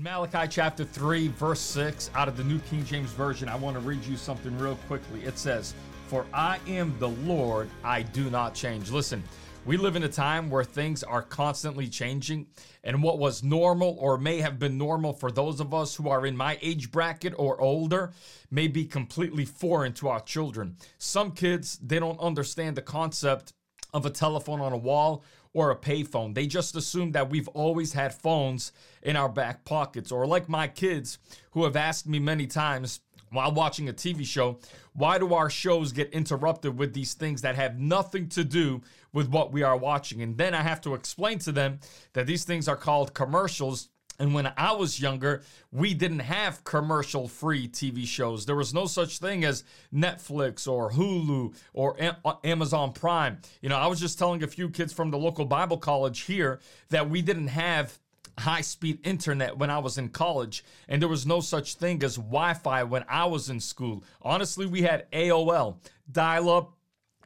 In Malachi chapter 3, verse 6, out of the New King James Version, I want to read you something real quickly. It says, For I am the Lord, I do not change. Listen, we live in a time where things are constantly changing, and what was normal or may have been normal for those of us who are in my age bracket or older may be completely foreign to our children. Some kids, they don't understand the concept of a telephone on a wall or a payphone. They just assume that we've always had phones in our back pockets. Or like my kids who have asked me many times while watching a TV show, why do our shows get interrupted with these things that have nothing to do with what we are watching? And then I have to explain to them that these things are called commercials and when I was younger, we didn't have commercial free TV shows. There was no such thing as Netflix or Hulu or uh, Amazon Prime. You know, I was just telling a few kids from the local Bible college here that we didn't have high speed internet when I was in college, and there was no such thing as Wi Fi when I was in school. Honestly, we had AOL, dial up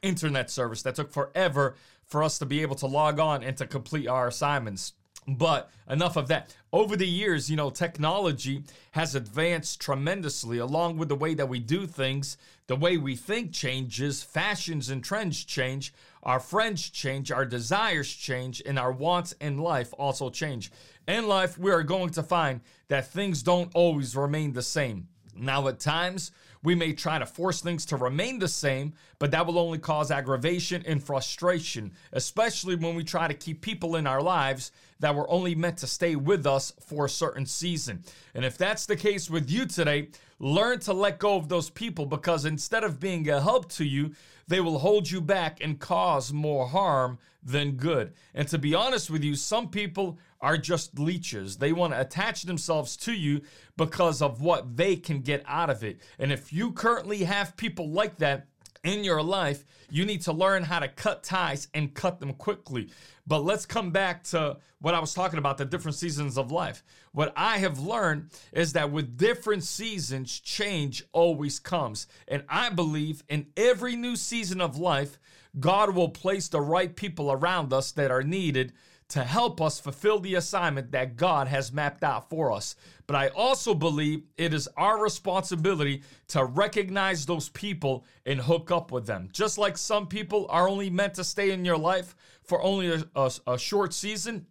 internet service that took forever for us to be able to log on and to complete our assignments. But enough of that. Over the years, you know, technology has advanced tremendously along with the way that we do things. The way we think changes, fashions and trends change, our friends change, our desires change, and our wants in life also change. In life, we are going to find that things don't always remain the same. Now, at times, we may try to force things to remain the same, but that will only cause aggravation and frustration, especially when we try to keep people in our lives that were only meant to stay with us for a certain season. And if that's the case with you today, learn to let go of those people because instead of being a help to you, they will hold you back and cause more harm than good. And to be honest with you, some people are just leeches. They want to attach themselves to you because of what they can get out of it. And if you currently have people like that, in your life, you need to learn how to cut ties and cut them quickly. But let's come back to what I was talking about the different seasons of life. What I have learned is that with different seasons, change always comes. And I believe in every new season of life, God will place the right people around us that are needed to help us fulfill the assignment that God has mapped out for us. But I also believe it is our responsibility to recognize those people and hook up with them. Just like some people are only meant to stay in your life for only a, a, a short season,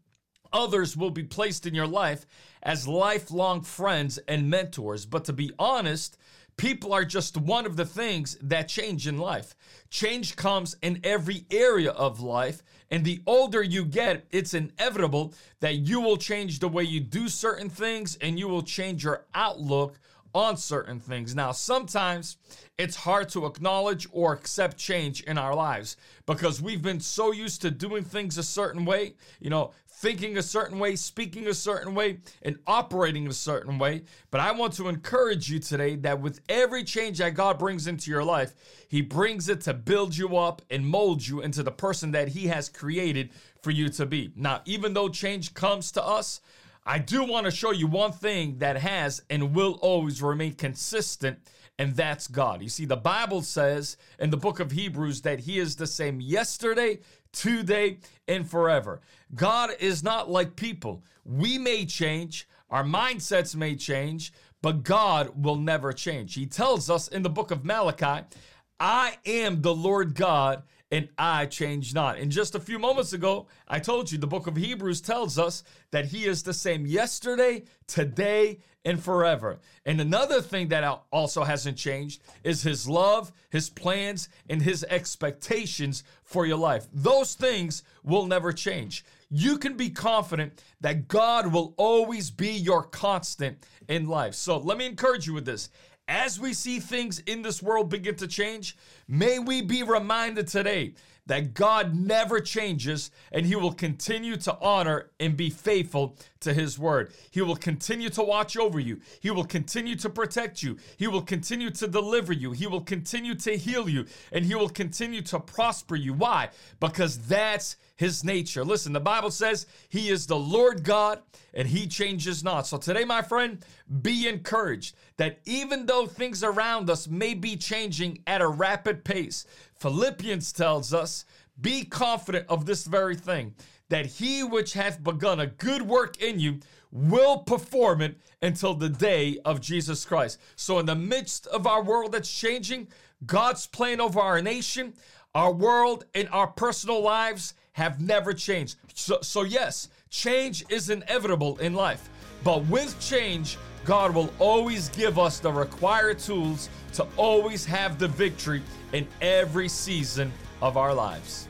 others will be placed in your life as lifelong friends and mentors. But to be honest, People are just one of the things that change in life. Change comes in every area of life, and the older you get, it's inevitable that you will change the way you do certain things and you will change your outlook on certain things. Now, sometimes it's hard to acknowledge or accept change in our lives because we've been so used to doing things a certain way, you know, thinking a certain way, speaking a certain way, and operating a certain way. But I want to encourage you today that with every change that God brings into your life, He brings it to build you up and mold you into the person that He has created for you to be. Now, even though change comes to us, I do want to show you one thing that has and will always remain consistent, and that's God. You see, the Bible says in the book of Hebrews that He is the same yesterday, today, and forever. God is not like people. We may change, our mindsets may change, but God will never change. He tells us in the book of Malachi, I am the Lord God and I change not. And just a few moments ago, I told you the book of Hebrews tells us that he is the same yesterday, today, and forever. And another thing that also hasn't changed is his love, his plans, and his expectations for your life. Those things will never change. You can be confident that God will always be your constant in life. So let me encourage you with this. As we see things in this world begin to change, may we be reminded today that God never changes and he will continue to honor and be faithful to his word. He will continue to watch over you. He will continue to protect you. He will continue to deliver you. He will continue to heal you and he will continue to prosper you. Why? Because that's his nature. Listen, the Bible says he is the Lord God and he changes not. So today, my friend, be encouraged that even though things around us may be changing at a rapid pace, Philippians tells us, be confident of this very thing, that he which hath begun a good work in you will perform it until the day of Jesus Christ. So, in the midst of our world that's changing, God's plan over our nation, our world, and our personal lives have never changed. So, so yes, change is inevitable in life. But with change, God will always give us the required tools to always have the victory in every season of our lives.